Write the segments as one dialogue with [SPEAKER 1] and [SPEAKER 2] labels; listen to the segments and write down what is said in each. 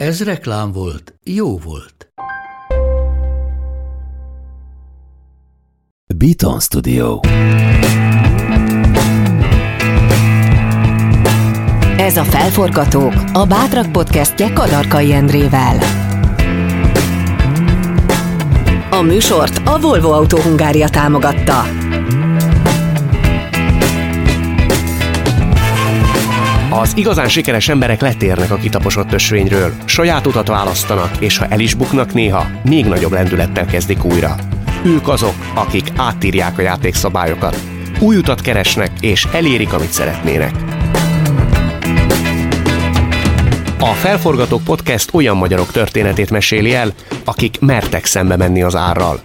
[SPEAKER 1] Ez reklám volt, jó volt.
[SPEAKER 2] Beaton Studio.
[SPEAKER 3] Ez a Felforgatók, a Bátrak podcastje Kadarkai Endrével. A műsort a Volvo Autó Hungária támogatta.
[SPEAKER 4] Az igazán sikeres emberek letérnek a kitaposott ösvényről, saját utat választanak, és ha el is buknak néha, még nagyobb lendülettel kezdik újra. Ők azok, akik átírják a játékszabályokat, új utat keresnek, és elérik, amit szeretnének. A Felforgatók Podcast olyan magyarok történetét meséli el, akik mertek szembe menni az árral.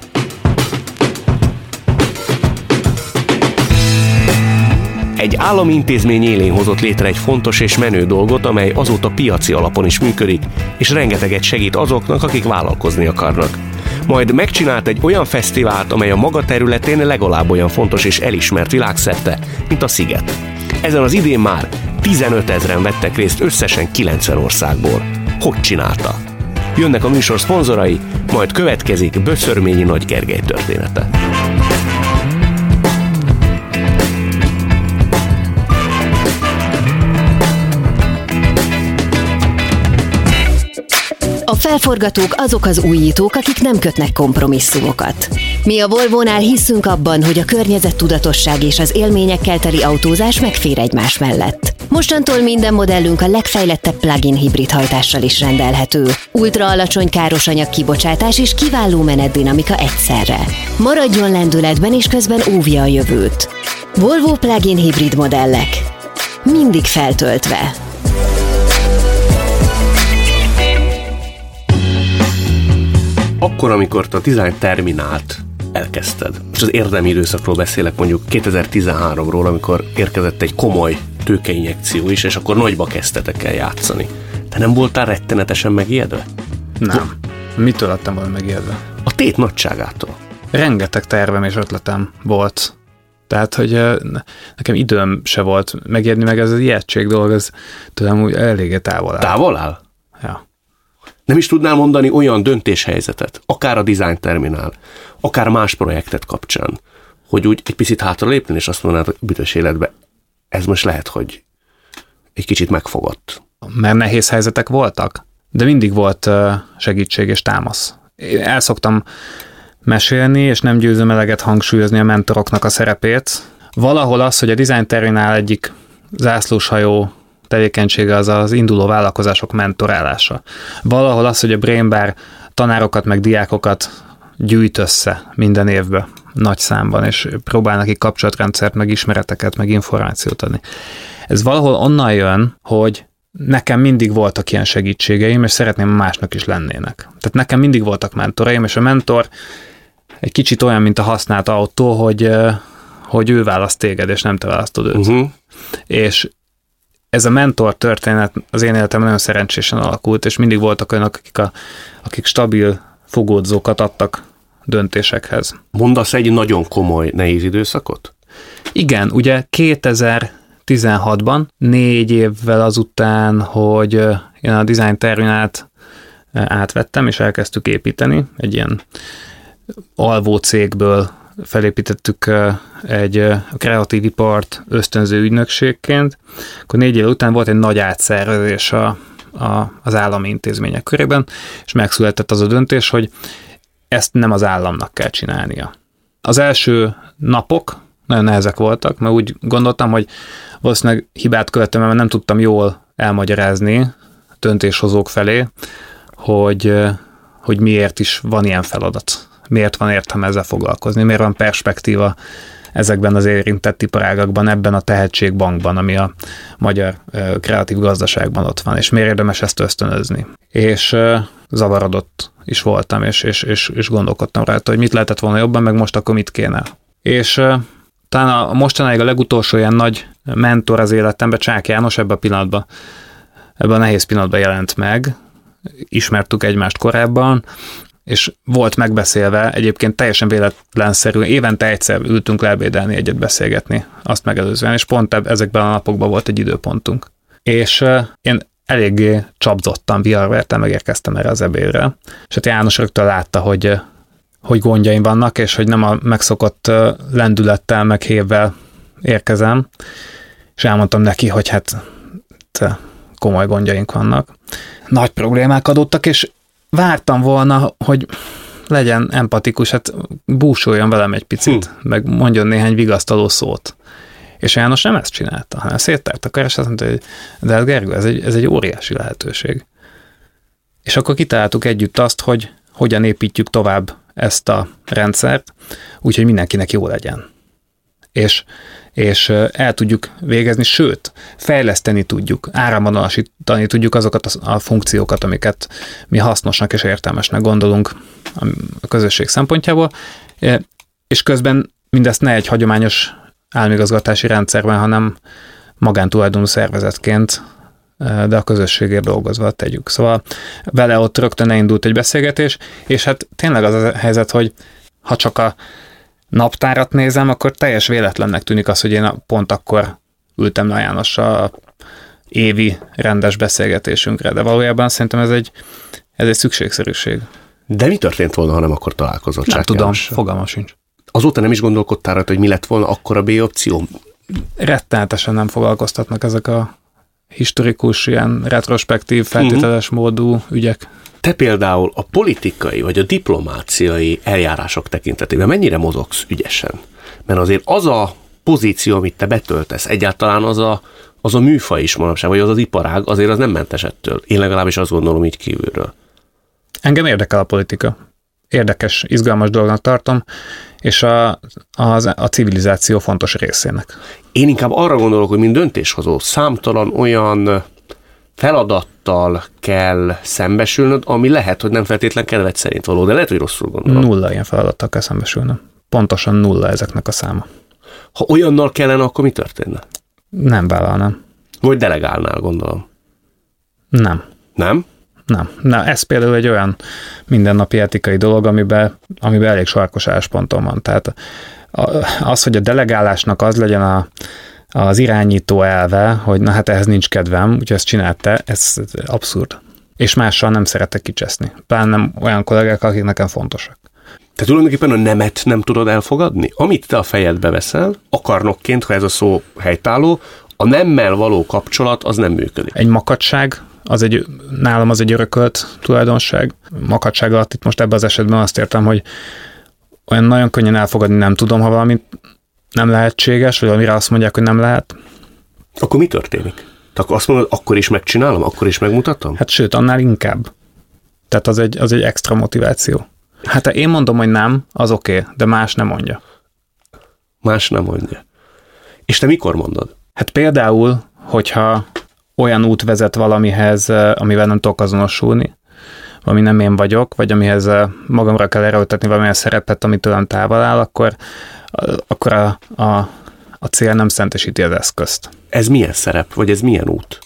[SPEAKER 4] Egy állami intézmény élén hozott létre egy fontos és menő dolgot, amely azóta piaci alapon is működik, és rengeteget segít azoknak, akik vállalkozni akarnak. Majd megcsinált egy olyan fesztivált, amely a maga területén legalább olyan fontos és elismert világszerte, mint a Sziget. Ezen az idén már 15 ezeren vettek részt összesen 90 országból. Hogy csinálta? Jönnek a műsor szponzorai, majd következik Böszörményi Nagy Gergely története.
[SPEAKER 3] Felforgatók azok az újítók, akik nem kötnek kompromisszumokat. Mi a Volvo-nál hiszünk abban, hogy a környezettudatosság és az élményekkel teli autózás megfér egymás mellett. Mostantól minden modellünk a legfejlettebb plug-in hibrid hajtással is rendelhető. Ultra alacsony károsanyag kibocsátás és kiváló menetdinamika egyszerre. Maradjon lendületben és közben óvja a jövőt. Volvo plug-in hibrid modellek. Mindig feltöltve.
[SPEAKER 4] Akkor, amikor te a Design Terminált elkezdted, és az érdemi időszakról beszélek mondjuk 2013-ról, amikor érkezett egy komoly tőkeinjekció is, és akkor nagyba kezdtetek el játszani. Te nem voltál rettenetesen megijedve?
[SPEAKER 5] Nem. Mitől lettem volna megijedve?
[SPEAKER 4] A tét nagyságától.
[SPEAKER 5] Rengeteg tervem és ötletem volt. Tehát, hogy nekem időm se volt megijedni, meg ez az ijegység dolog, ez tudom, úgy eléggé távol áll.
[SPEAKER 4] Távol áll?
[SPEAKER 5] Ja.
[SPEAKER 4] Nem is tudnál mondani olyan döntéshelyzetet, akár a Design Terminál, akár más projektet kapcsán, hogy úgy egy picit hátra lépni, és azt mondanád, hogy büdös életbe, ez most lehet, hogy egy kicsit megfogott.
[SPEAKER 5] Mert nehéz helyzetek voltak, de mindig volt segítség és támasz. Én el szoktam mesélni, és nem győzöm eleget hangsúlyozni a mentoroknak a szerepét. Valahol az, hogy a Design Terminál egyik zászlóshajó tevékenysége az az induló vállalkozások mentorálása. Valahol az, hogy a Brain Bar tanárokat meg diákokat gyűjt össze minden évben nagy számban, és próbál nekik kapcsolatrendszert, meg ismereteket, meg információt adni. Ez valahol onnan jön, hogy nekem mindig voltak ilyen segítségeim, és szeretném másnak is lennének. Tehát nekem mindig voltak mentoraim, és a mentor egy kicsit olyan, mint a használt autó, hogy, hogy ő választ téged, és nem te választod őt.
[SPEAKER 4] Uh-huh.
[SPEAKER 5] És ez a mentor történet az én életemben nagyon szerencsésen alakult, és mindig voltak olyanok, akik, a, akik stabil fogódzókat adtak döntésekhez.
[SPEAKER 4] Mondasz egy nagyon komoly, nehéz időszakot?
[SPEAKER 5] Igen, ugye 2016-ban, négy évvel azután, hogy én a design terminált átvettem, és elkezdtük építeni, egy ilyen alvó cégből felépítettük egy kreatív ipart ösztönző ügynökségként, akkor négy év után volt egy nagy átszervezés a, a, az állami intézmények körében, és megszületett az a döntés, hogy ezt nem az államnak kell csinálnia. Az első napok nagyon nehezek voltak, mert úgy gondoltam, hogy valószínűleg hibát követtem, mert nem tudtam jól elmagyarázni döntéshozók felé, hogy, hogy miért is van ilyen feladat. Miért van értelme ezzel foglalkozni, miért van perspektíva ezekben az érintett iparágakban, ebben a tehetségbankban, ami a magyar kreatív gazdaságban ott van, és miért érdemes ezt ösztönözni. És zavarodott is voltam, és, és, és, és gondolkodtam rajta, hogy mit lehetett volna jobban, meg most akkor mit kéne. És talán a mostanáig a legutolsó ilyen nagy mentor az életemben, Csák János ebben a pillanatban, ebben a nehéz pillanatban jelent meg, ismertük egymást korábban, és volt megbeszélve, egyébként teljesen véletlenszerűen, évente egyszer ültünk lebédelni, egyet beszélgetni, azt megelőzően, és pont ezekben a napokban volt egy időpontunk. És én eléggé csapdottam, viharvertem, megérkeztem erre az ebédre, és hát János rögtön látta, hogy, hogy gondjaim vannak, és hogy nem a megszokott lendülettel, meg hévvel érkezem, és elmondtam neki, hogy hát komoly gondjaink vannak. Nagy problémák adottak, és vártam volna, hogy legyen empatikus, hát búsuljon velem egy picit, hm. meg mondjon néhány vigasztaló szót. És János nem ezt csinálta, hanem széttárt a kar, és azt mondta, hogy de hát Gergő, ez egy, ez egy óriási lehetőség. És akkor kitaláltuk együtt azt, hogy hogyan építjük tovább ezt a rendszert, úgyhogy mindenkinek jó legyen. És, és el tudjuk végezni, sőt, fejleszteni tudjuk, áramvonalasítani tudjuk azokat a, funkciókat, amiket mi hasznosnak és értelmesnek gondolunk a közösség szempontjából, és közben mindezt ne egy hagyományos államigazgatási rendszerben, hanem magántulajdonú szervezetként, de a közösségért dolgozva tegyük. Szóval vele ott rögtön elindult egy beszélgetés, és hát tényleg az a helyzet, hogy ha csak a naptárat nézem, akkor teljes véletlennek tűnik az, hogy én pont akkor ültem le Jánossal a évi rendes beszélgetésünkre, de valójában szerintem ez egy, ez egy szükségszerűség.
[SPEAKER 4] De mi történt volna, ha nem akkor találkozott?
[SPEAKER 5] Nem tudom, fogalma sincs.
[SPEAKER 4] Azóta nem is gondolkodtál rajta, hogy mi lett volna akkor a B opció?
[SPEAKER 5] Rettenetesen nem foglalkoztatnak ezek a historikus, ilyen retrospektív, feltételes uh-huh. módú ügyek.
[SPEAKER 4] Te például a politikai vagy a diplomáciai eljárások tekintetében mennyire mozogsz ügyesen? Mert azért az a pozíció, amit te betöltesz, egyáltalán az a, az a műfaj is manapság, vagy az az iparág, azért az nem mentes ettől. Én legalábbis azt gondolom így kívülről.
[SPEAKER 5] Engem érdekel a politika érdekes, izgalmas dolognak tartom, és a, a, a civilizáció fontos részének.
[SPEAKER 4] Én inkább arra gondolok, hogy mint döntéshozó számtalan olyan feladattal kell szembesülnöd, ami lehet, hogy nem feltétlen kedved szerint való, de lehet, hogy rosszul gondolom.
[SPEAKER 5] Nulla ilyen feladattal kell szembesülnöm. Pontosan nulla ezeknek a száma.
[SPEAKER 4] Ha olyannal kellene, akkor mi történne?
[SPEAKER 5] Nem vállalnám.
[SPEAKER 4] Vagy delegálnál, gondolom.
[SPEAKER 5] Nem.
[SPEAKER 4] Nem?
[SPEAKER 5] Nem. Na, ez például egy olyan mindennapi etikai dolog, amiben, amiben elég sarkos álláspontom van. Tehát az, hogy a delegálásnak az legyen a, az irányító elve, hogy na hát ehhez nincs kedvem, úgyhogy ezt csinálta, ez abszurd. És mással nem szeretek kicseszni. Pláne nem olyan kollégák, akik nekem fontosak.
[SPEAKER 4] Te tulajdonképpen a nemet nem tudod elfogadni? Amit te a fejedbe veszel, akarnokként, ha ez a szó helytálló, a nemmel való kapcsolat az nem működik.
[SPEAKER 5] Egy makadság az egy, nálam az egy örökölt tulajdonság. Makadság alatt itt most ebben az esetben azt értem, hogy olyan nagyon könnyen elfogadni nem tudom, ha valamit nem lehetséges, vagy valamire azt mondják, hogy nem lehet.
[SPEAKER 4] Akkor mi történik? Akkor azt mondod, akkor is megcsinálom, akkor is megmutatom?
[SPEAKER 5] Hát sőt, annál inkább. Tehát az egy, az egy extra motiváció. Hát ha én mondom, hogy nem, az oké, okay, de más nem mondja.
[SPEAKER 4] Más nem mondja. És te mikor mondod?
[SPEAKER 5] Hát például, hogyha olyan út vezet valamihez, amivel nem tudok azonosulni, ami nem én vagyok, vagy amihez magamra kell erőltetni valamilyen szerepet, ami tőlem távol áll, akkor, akkor a, a, a cél nem szentesíti az eszközt.
[SPEAKER 4] Ez milyen szerep, vagy ez milyen út?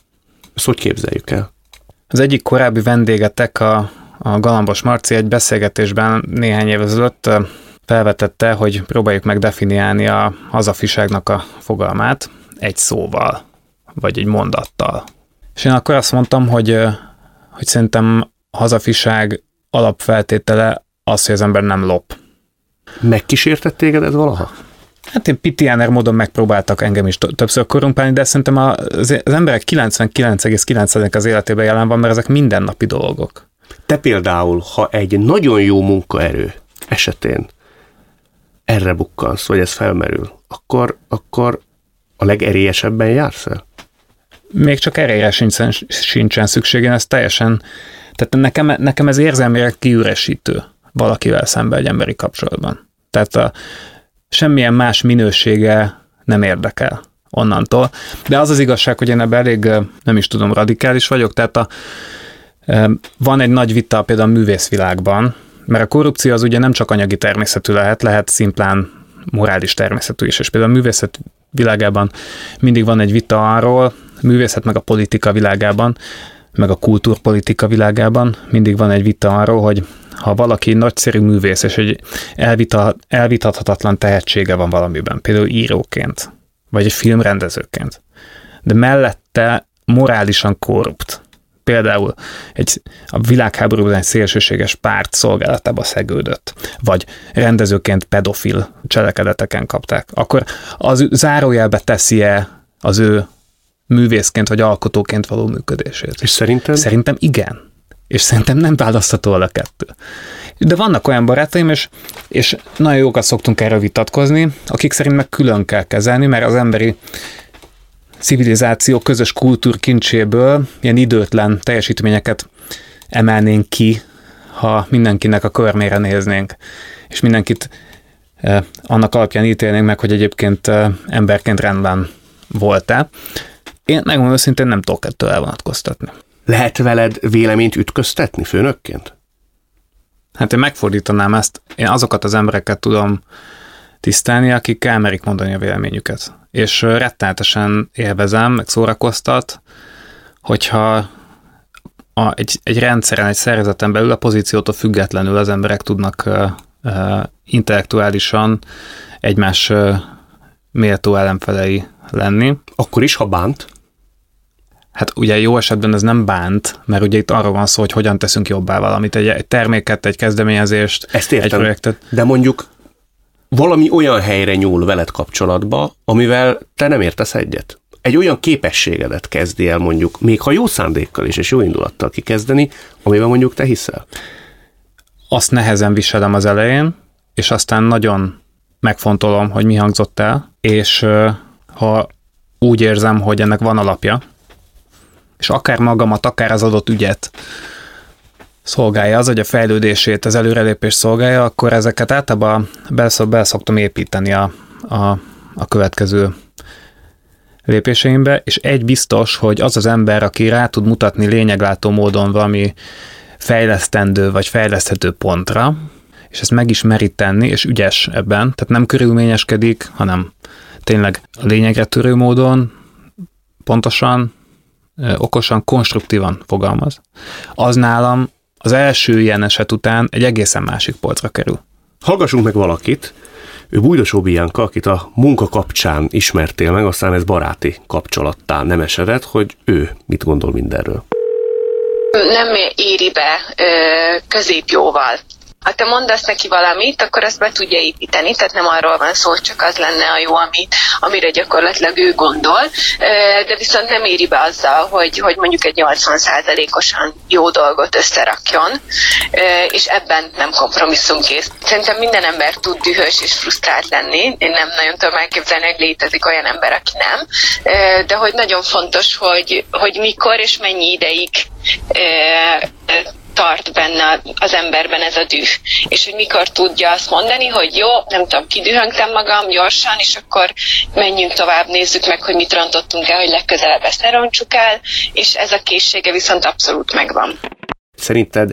[SPEAKER 4] Ezt hogy képzeljük el?
[SPEAKER 5] Az egyik korábbi vendégetek, a, a Galambos Marci egy beszélgetésben néhány év ezelőtt felvetette, hogy próbáljuk meg definiálni a hazafiságnak a fogalmát egy szóval vagy egy mondattal. És én akkor azt mondtam, hogy, hogy szerintem a hazafiság alapfeltétele az, hogy az ember nem lop.
[SPEAKER 4] Megkísértett téged ez valaha?
[SPEAKER 5] Hát én pitiáner módon megpróbáltak engem is többször korumpálni, de szerintem az, az emberek 99,9% az életében jelen van, mert ezek mindennapi dolgok.
[SPEAKER 4] Te például, ha egy nagyon jó munkaerő esetén erre bukkansz, vagy ez felmerül, akkor, akkor a legerélyesebben jársz el?
[SPEAKER 5] még csak erre sincsen, sincsen szükségén, ez teljesen, tehát nekem, nekem ez érzelmileg kiüresítő valakivel szemben egy emberi kapcsolatban. Tehát a, semmilyen más minősége nem érdekel onnantól. De az az igazság, hogy én ebben elég, nem is tudom, radikális vagyok, tehát a, Van egy nagy vita például a művészvilágban, mert a korrupció az ugye nem csak anyagi természetű lehet, lehet szimplán morális természetű is, és például a művészet világában mindig van egy vita arról, művészet meg a politika világában, meg a kultúrpolitika világában mindig van egy vita arról, hogy ha valaki nagyszerű művész, és egy elvita, elvitathatatlan tehetsége van valamiben, például íróként, vagy egy filmrendezőként, de mellette morálisan korrupt, például egy, a világháborúban egy szélsőséges párt szolgálatába szegődött, vagy rendezőként pedofil cselekedeteken kapták, akkor az zárójelbe teszi-e az ő művészként vagy alkotóként való működését?
[SPEAKER 4] És szerintem?
[SPEAKER 5] Szerintem igen. És szerintem nem választható a kettő. De vannak olyan barátaim, és, és nagyon jókat szoktunk erről vitatkozni, akik szerint meg külön kell kezelni, mert az emberi civilizáció közös kultúrkincséből ilyen időtlen teljesítményeket emelnénk ki, ha mindenkinek a körmére néznénk, és mindenkit eh, annak alapján ítélnénk meg, hogy egyébként eh, emberként rendben volt-e. Én megmondom őszintén nem tudok ettől elvonatkoztatni.
[SPEAKER 4] Lehet veled véleményt ütköztetni főnökként?
[SPEAKER 5] Hát én megfordítanám ezt, én azokat az embereket tudom tisztelni, akik elmerik mondani a véleményüket. És rettenetesen élvezem, meg szórakoztat, hogyha a, egy, egy rendszeren, egy szervezeten belül a pozíciótól függetlenül az emberek tudnak uh, uh, intellektuálisan egymás uh, méltó ellenfelei lenni.
[SPEAKER 4] Akkor is, ha bánt?
[SPEAKER 5] Hát ugye jó esetben ez nem bánt, mert ugye itt arról van szó, hogy hogyan teszünk jobbá valamit, egy, egy terméket, egy kezdeményezést,
[SPEAKER 4] Ezt értem,
[SPEAKER 5] egy projektet.
[SPEAKER 4] De mondjuk valami olyan helyre nyúl veled kapcsolatba, amivel te nem értesz egyet. Egy olyan képességedet kezdi el mondjuk, még ha jó szándékkal is és jó indulattal kikezdeni, amiben mondjuk te hiszel.
[SPEAKER 5] Azt nehezen viselem az elején, és aztán nagyon megfontolom, hogy mi hangzott el, és ha úgy érzem, hogy ennek van alapja, és akár magamat, akár az adott ügyet szolgálja. Az, hogy a fejlődését, az előrelépés szolgálja, akkor ezeket általában be szoktam építeni a, a, a következő lépéseimbe, és egy biztos, hogy az az ember, aki rá tud mutatni lényeglátó módon valami fejlesztendő vagy fejleszthető pontra, és ezt meg is meri tenni, és ügyes ebben, tehát nem körülményeskedik, hanem tényleg a lényegre törő módon, pontosan, okosan, konstruktívan fogalmaz. Az nálam az első ilyen eset után egy egészen másik polcra kerül.
[SPEAKER 4] Hallgassunk meg valakit, ő Bújdosó Bianca, akit a munka kapcsán ismertél meg, aztán ez baráti kapcsolattá nem esedett, hogy ő mit gondol mindenről.
[SPEAKER 2] Nem éri be középjóval ha te mondasz neki valamit, akkor azt be tudja építeni, tehát nem arról van szó, csak az lenne a jó, amit, amire gyakorlatilag ő gondol, de viszont nem éri be azzal, hogy, hogy mondjuk egy 80%-osan jó dolgot összerakjon, és ebben nem kompromisszumkész. Szerintem minden ember tud dühös és frusztrált lenni, én nem nagyon tudom elképzelni, hogy létezik olyan ember, aki nem, de hogy nagyon fontos, hogy, hogy mikor és mennyi ideig tart benne az emberben ez a düh. És hogy mikor tudja azt mondani, hogy jó, nem tudom, kidühöngtem magam gyorsan, és akkor menjünk tovább, nézzük meg, hogy mit rontottunk el, hogy legközelebb ezt ne roncsuk el, és ez a készsége viszont abszolút megvan.
[SPEAKER 4] Szerinted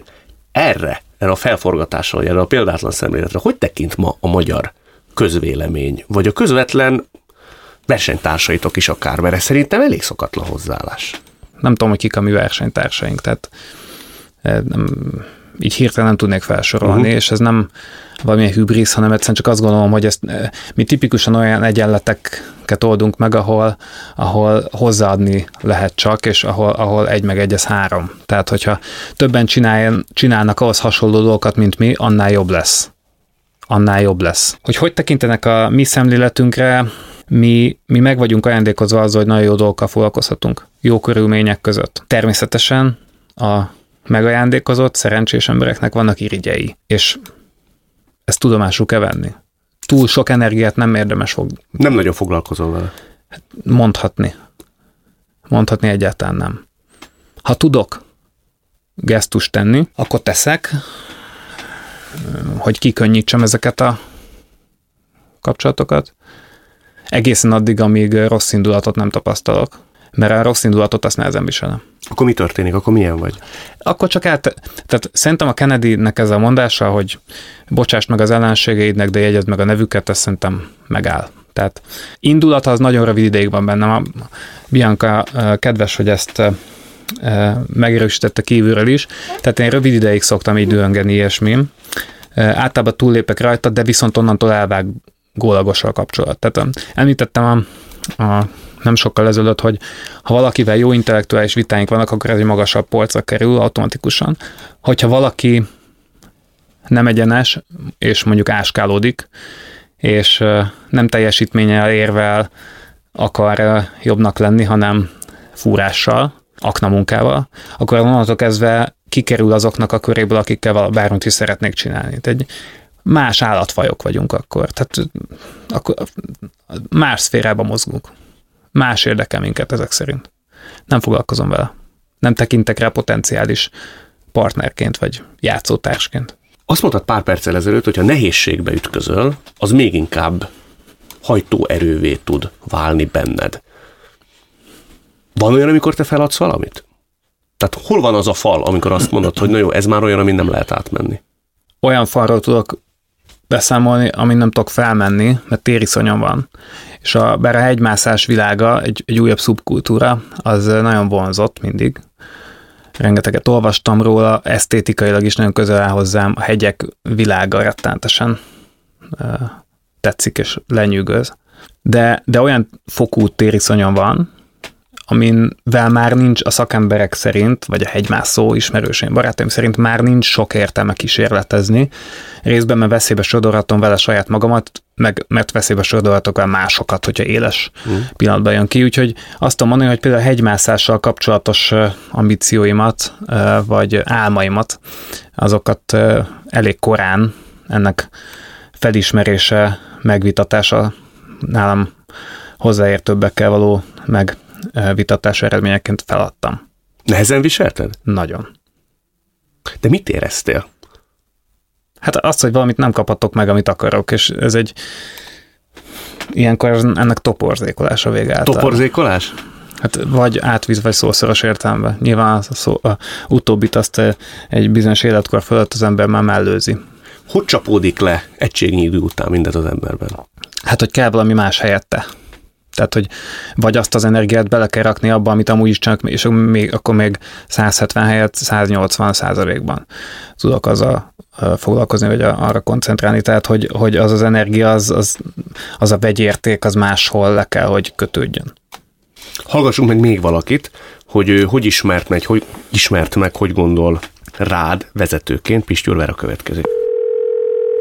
[SPEAKER 4] erre, erre a felforgatásra, erre a példátlan szemléletre, hogy tekint ma a magyar közvélemény, vagy a közvetlen versenytársaitok is akár, mert ez szerintem elég szokatlan hozzáállás.
[SPEAKER 5] Nem tudom, hogy kik a mi versenytársaink, tehát nem, így hirtelen nem tudnék felsorolni, uh-huh. és ez nem valamilyen hübrisz, hanem egyszerűen csak azt gondolom, hogy ezt mi tipikusan olyan egyenleteket oldunk meg, ahol, ahol hozzáadni lehet csak, és ahol, ahol egy meg egy, ez három. Tehát, hogyha többen csinálj, csinálnak ahhoz hasonló dolgokat, mint mi, annál jobb lesz. Annál jobb lesz. Hogy hogy tekintenek a mi szemléletünkre, mi, mi meg vagyunk ajándékozva azzal, hogy nagyon jó dolgokkal foglalkozhatunk. Jó körülmények között. Természetesen a megajándékozott, szerencsés embereknek vannak irigyei, és ezt tudomásul kell venni. Túl sok energiát nem érdemes fog...
[SPEAKER 4] Nem nagyon foglalkozol vele.
[SPEAKER 5] Hát mondhatni. Mondhatni egyáltalán nem. Ha tudok gesztust tenni, akkor teszek, hogy kikönnyítsem ezeket a kapcsolatokat. Egészen addig, amíg rossz indulatot nem tapasztalok. Mert a rossz indulatot azt nehezen viselem.
[SPEAKER 4] Akkor mi történik? Akkor milyen vagy?
[SPEAKER 5] Akkor csak át, tehát szerintem a Kennedy-nek ez a mondása, hogy bocsáss meg az ellenségeidnek, de jegyezd meg a nevüket, ez szerintem megáll. Tehát indulata az nagyon rövid ideig van bennem. A Bianca kedves, hogy ezt megerősítette kívülről is. Tehát én rövid ideig szoktam így dühöngeni ilyesmim. Általában túllépek rajta, de viszont onnantól elvág gólagos a kapcsolat. Tehát említettem a, a nem sokkal ezelőtt, hogy ha valakivel jó intellektuális vitáink vannak, akkor ez egy magasabb polcra kerül automatikusan. Hogyha valaki nem egyenes, és mondjuk áskálódik, és nem teljesítménnyel érvel akar jobbnak lenni, hanem fúrással, aknamunkával, akkor onnantól kezdve kikerül azoknak a köréből, akikkel bármit is szeretnék csinálni. Tehát egy más állatfajok vagyunk akkor. Tehát akkor más szférában mozgunk. Más érdekel minket ezek szerint. Nem foglalkozom vele. Nem tekintek rá potenciális partnerként vagy játszótársként.
[SPEAKER 4] Azt mondtad pár perccel ezelőtt, hogy ha nehézségbe ütközöl, az még inkább hajtóerővé tud válni benned. Van olyan, amikor te feladsz valamit? Tehát hol van az a fal, amikor azt mondod, hogy na jó, ez már olyan, amit nem lehet átmenni?
[SPEAKER 5] Olyan falról tudok beszámolni, amin nem tudok felmenni, mert tériszonyom van. És a, bár a hegymászás világa, egy, egy újabb szubkultúra, az nagyon vonzott mindig. Rengeteget olvastam róla, esztétikailag is nagyon közel áll hozzám, a hegyek világa rettentesen tetszik és lenyűgöz. De, de olyan fokú tériszonyom van, aminvel már nincs a szakemberek szerint, vagy a hegymászó ismerősén barátaim szerint már nincs sok értelme kísérletezni. Részben, mert veszélybe sodorhatom vele saját magamat, meg mert veszélybe sodorhatok el másokat, hogyha éles mm. pillanatban jön ki. Úgyhogy azt tudom mondani, hogy például a hegymászással kapcsolatos ambícióimat, vagy álmaimat, azokat elég korán ennek felismerése, megvitatása nálam hozzáértőbbekkel való meg vitatás eredményeként feladtam.
[SPEAKER 4] Nehezen viselted?
[SPEAKER 5] Nagyon.
[SPEAKER 4] De mit éreztél?
[SPEAKER 5] Hát azt, hogy valamit nem kaphatok meg, amit akarok, és ez egy ilyenkor ennek toporzékolás a vége által.
[SPEAKER 4] Toporzékolás?
[SPEAKER 5] Hát vagy átvíz, vagy szószoros értelemben. Nyilván a, szó, a utóbbit azt egy bizonyos életkor fölött az ember már mellőzi.
[SPEAKER 4] Hogy csapódik le egységnyi idő után mindez az emberben?
[SPEAKER 5] Hát, hogy kell valami más helyette. Tehát, hogy vagy azt az energiát bele kell rakni abba, amit amúgy is csak, és még, akkor még 170 helyett 180 százalékban tudok azzal foglalkozni, vagy arra koncentrálni, tehát hogy, hogy az az energia, az, az, az a vegyérték, az máshol le kell, hogy kötődjön.
[SPEAKER 4] Hallgassunk meg még valakit, hogy ő hogy ismert meg, hogy ismert meg, hogy gondol rád vezetőként. Pistyúr a következő.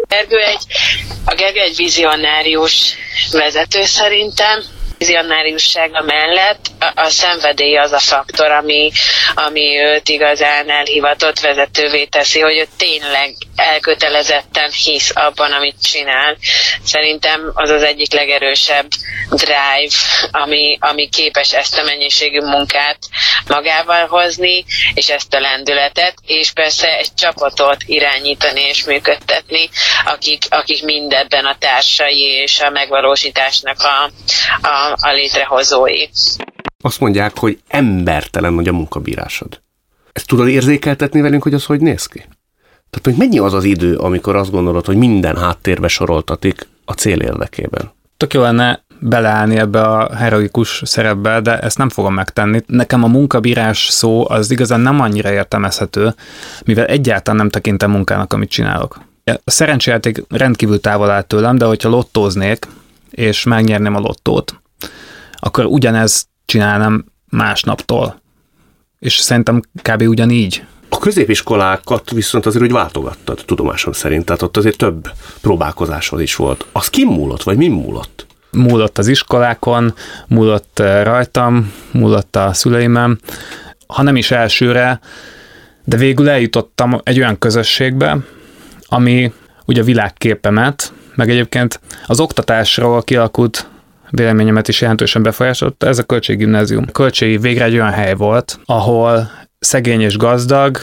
[SPEAKER 2] Gergő egy, a Gergő egy vizionárius vezető szerintem, vizionáriussága mellett a, szenvedély az a faktor, ami, ami őt igazán elhivatott vezetővé teszi, hogy ő tényleg elkötelezetten hisz abban, amit csinál. Szerintem az az egyik legerősebb drive, ami, ami képes ezt a mennyiségű munkát magával hozni, és ezt a lendületet, és persze egy csapatot irányítani és működtetni, akik, akik mindebben a társai és a megvalósításnak a, a, a létrehozói.
[SPEAKER 4] Azt mondják, hogy embertelen hogy a munkabírásod. Ezt tudod érzékeltetni velünk, hogy az hogy néz ki? Tehát, hogy mennyi az az idő, amikor azt gondolod, hogy minden háttérbe soroltatik a cél érdekében?
[SPEAKER 5] Tök jó lenne beleállni ebbe a heroikus szerepbe, de ezt nem fogom megtenni. Nekem a munkabírás szó az igazán nem annyira értelmezhető, mivel egyáltalán nem tekintem munkának, amit csinálok. A szerencsejáték rendkívül távol áll tőlem, de hogyha lottóznék, és megnyerném a lottót, akkor ugyanezt csinálnám másnaptól. És szerintem kb. ugyanígy
[SPEAKER 4] a középiskolákat viszont azért úgy váltogattad, tudomásom szerint, tehát ott azért több próbálkozásod is volt. Az kim múlott, vagy mi múlott?
[SPEAKER 5] Múlott az iskolákon, múlott eh, rajtam, múlott a szüleimem, ha nem is elsőre, de végül eljutottam egy olyan közösségbe, ami ugye a világképemet, meg egyébként az oktatásról kialakult véleményemet is jelentősen befolyásolta, ez a költséggimnázium. A költségi végre egy olyan hely volt, ahol szegény és gazdag,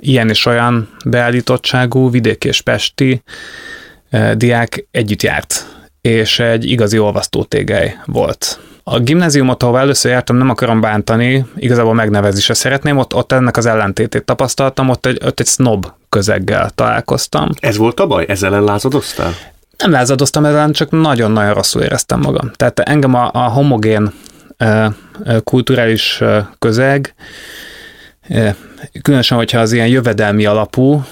[SPEAKER 5] ilyen és olyan beállítottságú, vidék és pesti diák együtt járt, és egy igazi olvasztó tégely volt A gimnáziumot, ahol először jártam, nem akarom bántani, igazából megnevezni se szeretném, ott, ott ennek az ellentétét tapasztaltam, ott egy, ott egy snob közeggel találkoztam.
[SPEAKER 4] Ez volt a baj? Ezzel ellen lázadoztál?
[SPEAKER 5] Nem lázadoztam ellen, csak nagyon-nagyon rosszul éreztem magam. Tehát engem a, a homogén kulturális közeg, különösen, hogyha az ilyen jövedelmi alapú,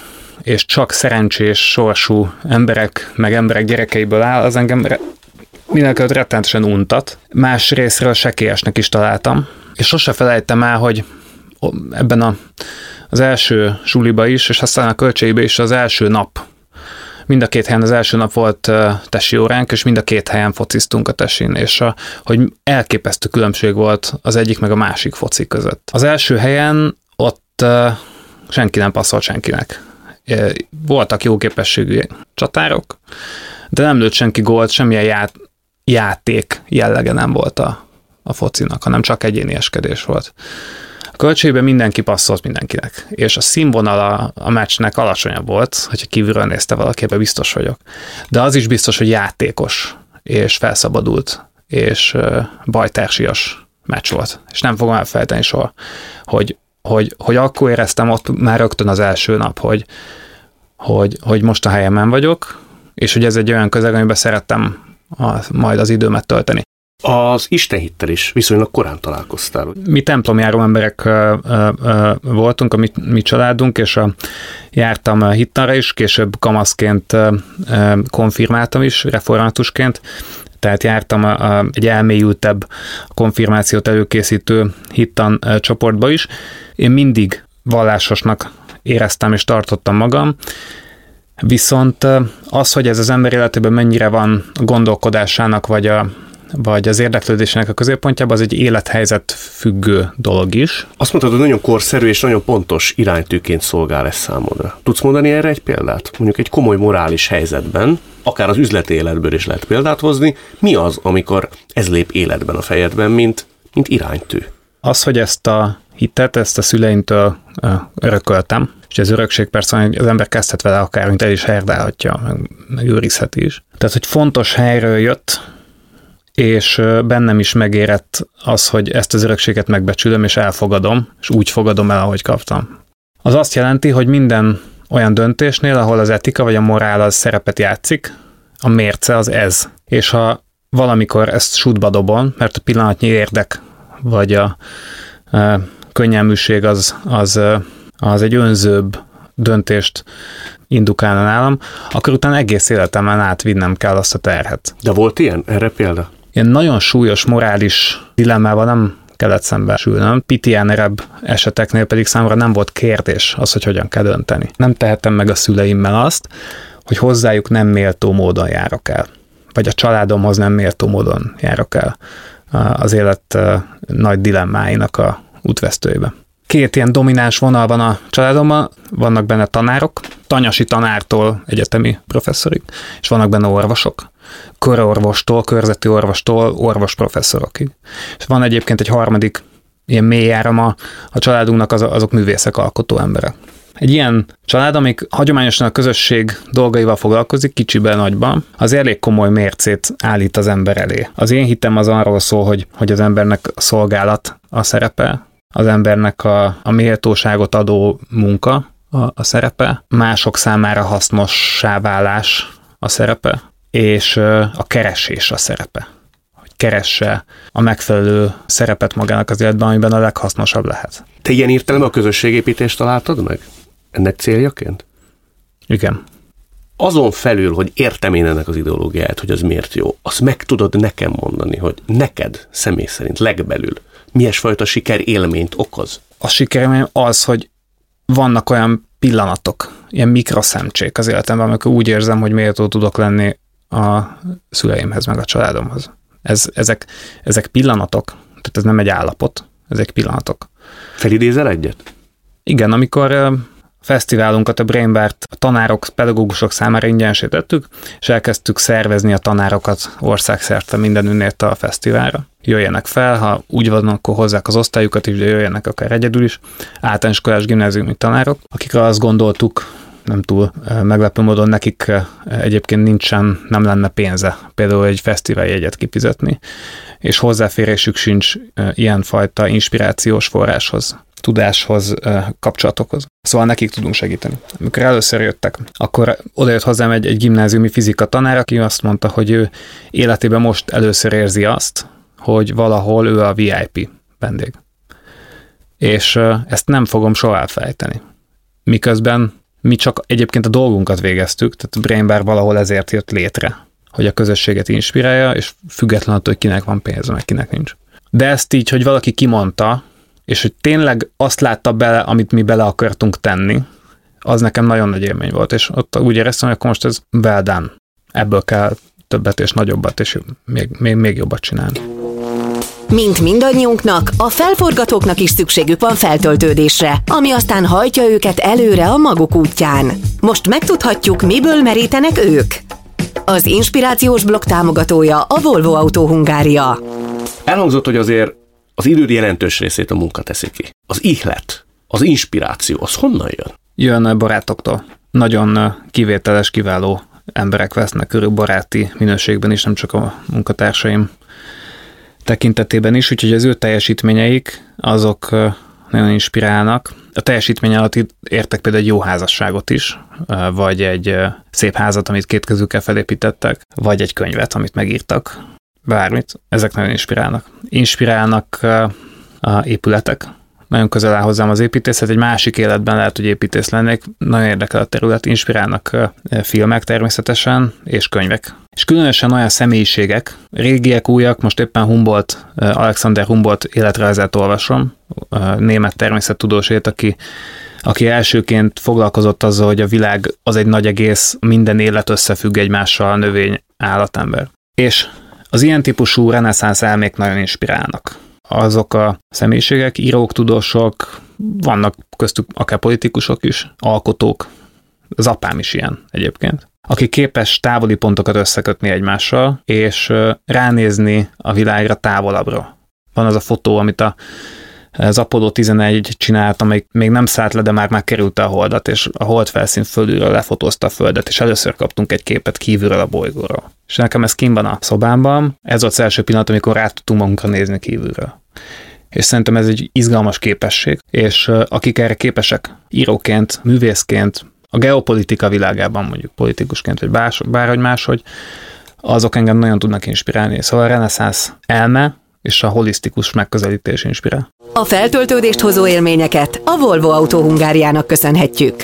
[SPEAKER 5] és csak szerencsés sorsú emberek, meg emberek gyerekeiből áll, az engem mindenkelőtt rettenetesen untat. Más részről sekélyesnek is találtam, és sose felejtem el, hogy ebben a, az első suliba is, és aztán a költségbe is az első nap mind a két helyen az első nap volt tesi óránk, és mind a két helyen fociztunk a tesin, és a, hogy elképesztő különbség volt az egyik meg a másik foci között. Az első helyen ott senki nem passzolt senkinek. Voltak jó képességű csatárok, de nem lőtt senki gólt, semmilyen ját, játék jellege nem volt a, a focinak, hanem csak egyénieskedés volt. A költségben mindenki passzolt mindenkinek, és a színvonal a, a meccsnek alacsonyabb volt, hogyha kívülről nézte valaki, ebben biztos vagyok. De az is biztos, hogy játékos, és felszabadult, és bajtársias meccs volt. És nem fogom elfelejteni soha, hogy, hogy, hogy akkor éreztem ott már rögtön az első nap, hogy, hogy, hogy most a helyemen vagyok, és hogy ez egy olyan közeg, amiben szerettem a, majd az időmet tölteni.
[SPEAKER 4] Az Istenhittel is viszonylag korán találkoztál.
[SPEAKER 5] Mi templomjáró emberek ö, ö, ö, voltunk, a mi, mi családunk, és a, jártam hittanra is, később kamaszként ö, konfirmáltam is, reformátusként, tehát jártam a, a, egy elmélyültebb konfirmációt előkészítő hittan ö, csoportba is. Én mindig vallásosnak éreztem és tartottam magam, Viszont az, hogy ez az ember életében mennyire van gondolkodásának, vagy a, vagy az érdeklődésének a középpontjában, az egy élethelyzet függő dolog is.
[SPEAKER 4] Azt mondtad, hogy nagyon korszerű és nagyon pontos iránytűként szolgál ez számodra. Tudsz mondani erre egy példát? Mondjuk egy komoly morális helyzetben, akár az üzleti életből is lehet példát hozni, mi az, amikor ez lép életben a fejedben, mint, mint iránytű?
[SPEAKER 5] Az, hogy ezt a hitet, ezt a szüleimtől örököltem, és az örökség persze, hogy az ember kezdhet vele akár, mint el is herdálhatja, meg, meg őrizheti is. Tehát, hogy fontos helyről jött, és bennem is megérett az, hogy ezt az örökséget megbecsülöm, és elfogadom, és úgy fogadom el, ahogy kaptam. Az azt jelenti, hogy minden olyan döntésnél, ahol az etika vagy a morál az szerepet játszik, a mérce az ez. És ha valamikor ezt sútba dobom, mert a pillanatnyi érdek, vagy a, a könnyelműség az, az, az egy önzőbb döntést indukálna nálam, akkor utána egész életemben átvinnem kell azt a terhet.
[SPEAKER 4] De volt ilyen? Erre példa?
[SPEAKER 5] Ilyen nagyon súlyos morális dilemmával nem kellett szembesülnöm. Pitiánerebb eseteknél pedig számomra nem volt kérdés az, hogy hogyan kell dönteni. Nem tehettem meg a szüleimmel azt, hogy hozzájuk nem méltó módon járok el. Vagy a családomhoz nem méltó módon járok el az élet nagy dilemmáinak a útvesztőjébe. Két ilyen domináns vonal van a családomban, vannak benne tanárok, tanyasi tanártól egyetemi professzorig, és vannak benne orvosok, körorvostól, körzeti orvostól orvos professzorokig. És van egyébként egy harmadik ilyen mély árama a családunknak az, azok művészek, alkotó emberek. Egy ilyen család, amik hagyományosan a közösség dolgaival foglalkozik, kicsiben, nagyban, az elég komoly mércét állít az ember elé. Az én hitem az arról szól, hogy, hogy az embernek a szolgálat a szerepe, az embernek a, a méltóságot adó munka a, a szerepe, mások számára hasznossá válás a szerepe, és a keresés a szerepe. Hogy keresse a megfelelő szerepet magának az életben, amiben a leghasznosabb lehet.
[SPEAKER 4] Te ilyen értelemben a közösségépítést találtad meg? Ennek céljaként?
[SPEAKER 5] Igen.
[SPEAKER 4] Azon felül, hogy értem én ennek az ideológiáját, hogy az miért jó, azt meg tudod nekem mondani, hogy neked személy szerint legbelül milyesfajta siker élményt okoz?
[SPEAKER 5] A sikerélmény az, hogy vannak olyan pillanatok, ilyen mikroszemcsék az életemben, amikor úgy érzem, hogy méltó tudok lenni a szüleimhez, meg a családomhoz. Ez, ezek, ezek pillanatok, tehát ez nem egy állapot, ezek pillanatok.
[SPEAKER 4] Felidézel egyet?
[SPEAKER 5] Igen, amikor fesztiválunkat, a Brainbart a tanárok, pedagógusok számára ingyenesítettük, és elkezdtük szervezni a tanárokat országszerte minden a fesztiválra. Jöjjenek fel, ha úgy van, akkor hozzák az osztályukat is, de jöjjenek akár egyedül is, általános iskolás gimnáziumi tanárok, akikre azt gondoltuk, nem túl meglepő módon nekik egyébként nincsen, nem lenne pénze például egy fesztiváljegyet kifizetni, és hozzáférésük sincs ilyenfajta inspirációs forráshoz tudáshoz, kapcsolatokhoz. Szóval nekik tudunk segíteni. Amikor először jöttek, akkor odajött hozzám egy, egy gimnáziumi fizika tanár, aki azt mondta, hogy ő életében most először érzi azt, hogy valahol ő a VIP vendég. És ezt nem fogom soha elfelejteni. Miközben mi csak egyébként a dolgunkat végeztük, tehát a Brain Bar valahol ezért jött létre, hogy a közösséget inspirálja, és függetlenül attól, hogy kinek van pénze, meg kinek nincs. De ezt így, hogy valaki kimondta, és hogy tényleg azt látta bele, amit mi bele akartunk tenni, az nekem nagyon nagy élmény volt, és ott úgy éreztem, hogy akkor most ez well done. Ebből kell többet és nagyobbat, és még, még, még jobbat csinálni.
[SPEAKER 3] Mint mindannyiunknak, a felforgatóknak is szükségük van feltöltődésre, ami aztán hajtja őket előre a maguk útján. Most megtudhatjuk, miből merítenek ők. Az inspirációs blokk támogatója a Volvo Autó Hungária.
[SPEAKER 4] Elhangzott, hogy azért az időd jelentős részét a munka teszi ki. Az ihlet, az inspiráció, az honnan jön?
[SPEAKER 5] Jön barátoktól. Nagyon kivételes, kiváló emberek vesznek körül baráti minőségben is, nem csak a munkatársaim tekintetében is, úgyhogy az ő teljesítményeik azok nagyon inspirálnak. A teljesítmény alatt értek például egy jó házasságot is, vagy egy szép házat, amit két kezükkel felépítettek, vagy egy könyvet, amit megírtak, bármit. Ezek nagyon inspirálnak. Inspirálnak a épületek, nagyon közel áll hozzám az építészet, egy másik életben lehet, hogy építész lennék, nagyon érdekel a terület, inspirálnak filmek természetesen, és könyvek. És különösen olyan személyiségek, régiek, újak, most éppen Humboldt, Alexander Humboldt életrajzát olvasom, német természettudósét, aki aki elsőként foglalkozott azzal, hogy a világ az egy nagy egész, minden élet összefügg egymással, a növény, állatember. És az ilyen típusú reneszánsz elmék nagyon inspirálnak. Azok a személyiségek, írók, tudósok, vannak köztük akár politikusok is, alkotók, az apám is ilyen egyébként, aki képes távoli pontokat összekötni egymással, és ránézni a világra távolabbra. Van az a fotó, amit a az Apollo 11 csinált, amelyik még nem szállt le, de már megkerült a holdat, és a hold felszín fölülről lefotózta a földet, és először kaptunk egy képet kívülről a bolygóról. És nekem ez kim van a szobámban, ez volt az első pillanat, amikor rá tudtunk magunkra nézni kívülről. És szerintem ez egy izgalmas képesség, és akik erre képesek, íróként, művészként, a geopolitika világában mondjuk politikusként, vagy bár, bárhogy máshogy, azok engem nagyon tudnak inspirálni. Szóval a reneszánsz elme, és a holisztikus megközelítés inspirál.
[SPEAKER 3] A feltöltődést hozó élményeket a Volvo Autó Hungáriának köszönhetjük.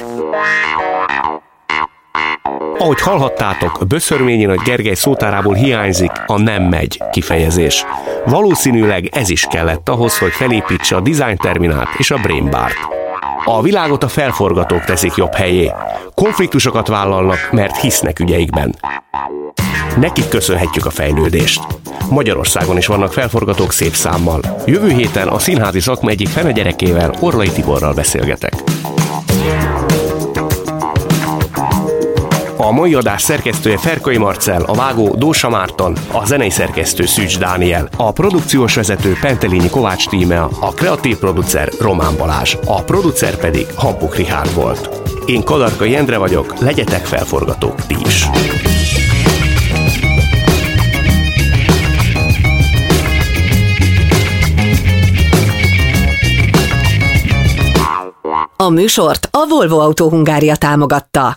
[SPEAKER 4] Ahogy hallhattátok, Böszörményi Nagy Gergely szótárából hiányzik a nem megy kifejezés. Valószínűleg ez is kellett ahhoz, hogy felépítse a Design Terminát és a Brain Bar-t. A világot a felforgatók teszik jobb helyé. Konfliktusokat vállalnak, mert hisznek ügyeikben. Nekik köszönhetjük a fejlődést. Magyarországon is vannak felforgatók szép számmal. Jövő héten a színházi szakma egyik fene gyerekével, Orlai Tiborral beszélgetek. A mai adás szerkesztője Ferkai Marcel, a vágó Dósa Márton, a zenei szerkesztő Szűcs Dániel, a produkciós vezető Pentelényi Kovács Tímea, a kreatív producer Román Balázs, a producer pedig Hampuk Rihárd volt. Én Kadarka Jendre vagyok, legyetek felforgatók ti is!
[SPEAKER 3] A műsort a Volvo Autó Hungária támogatta.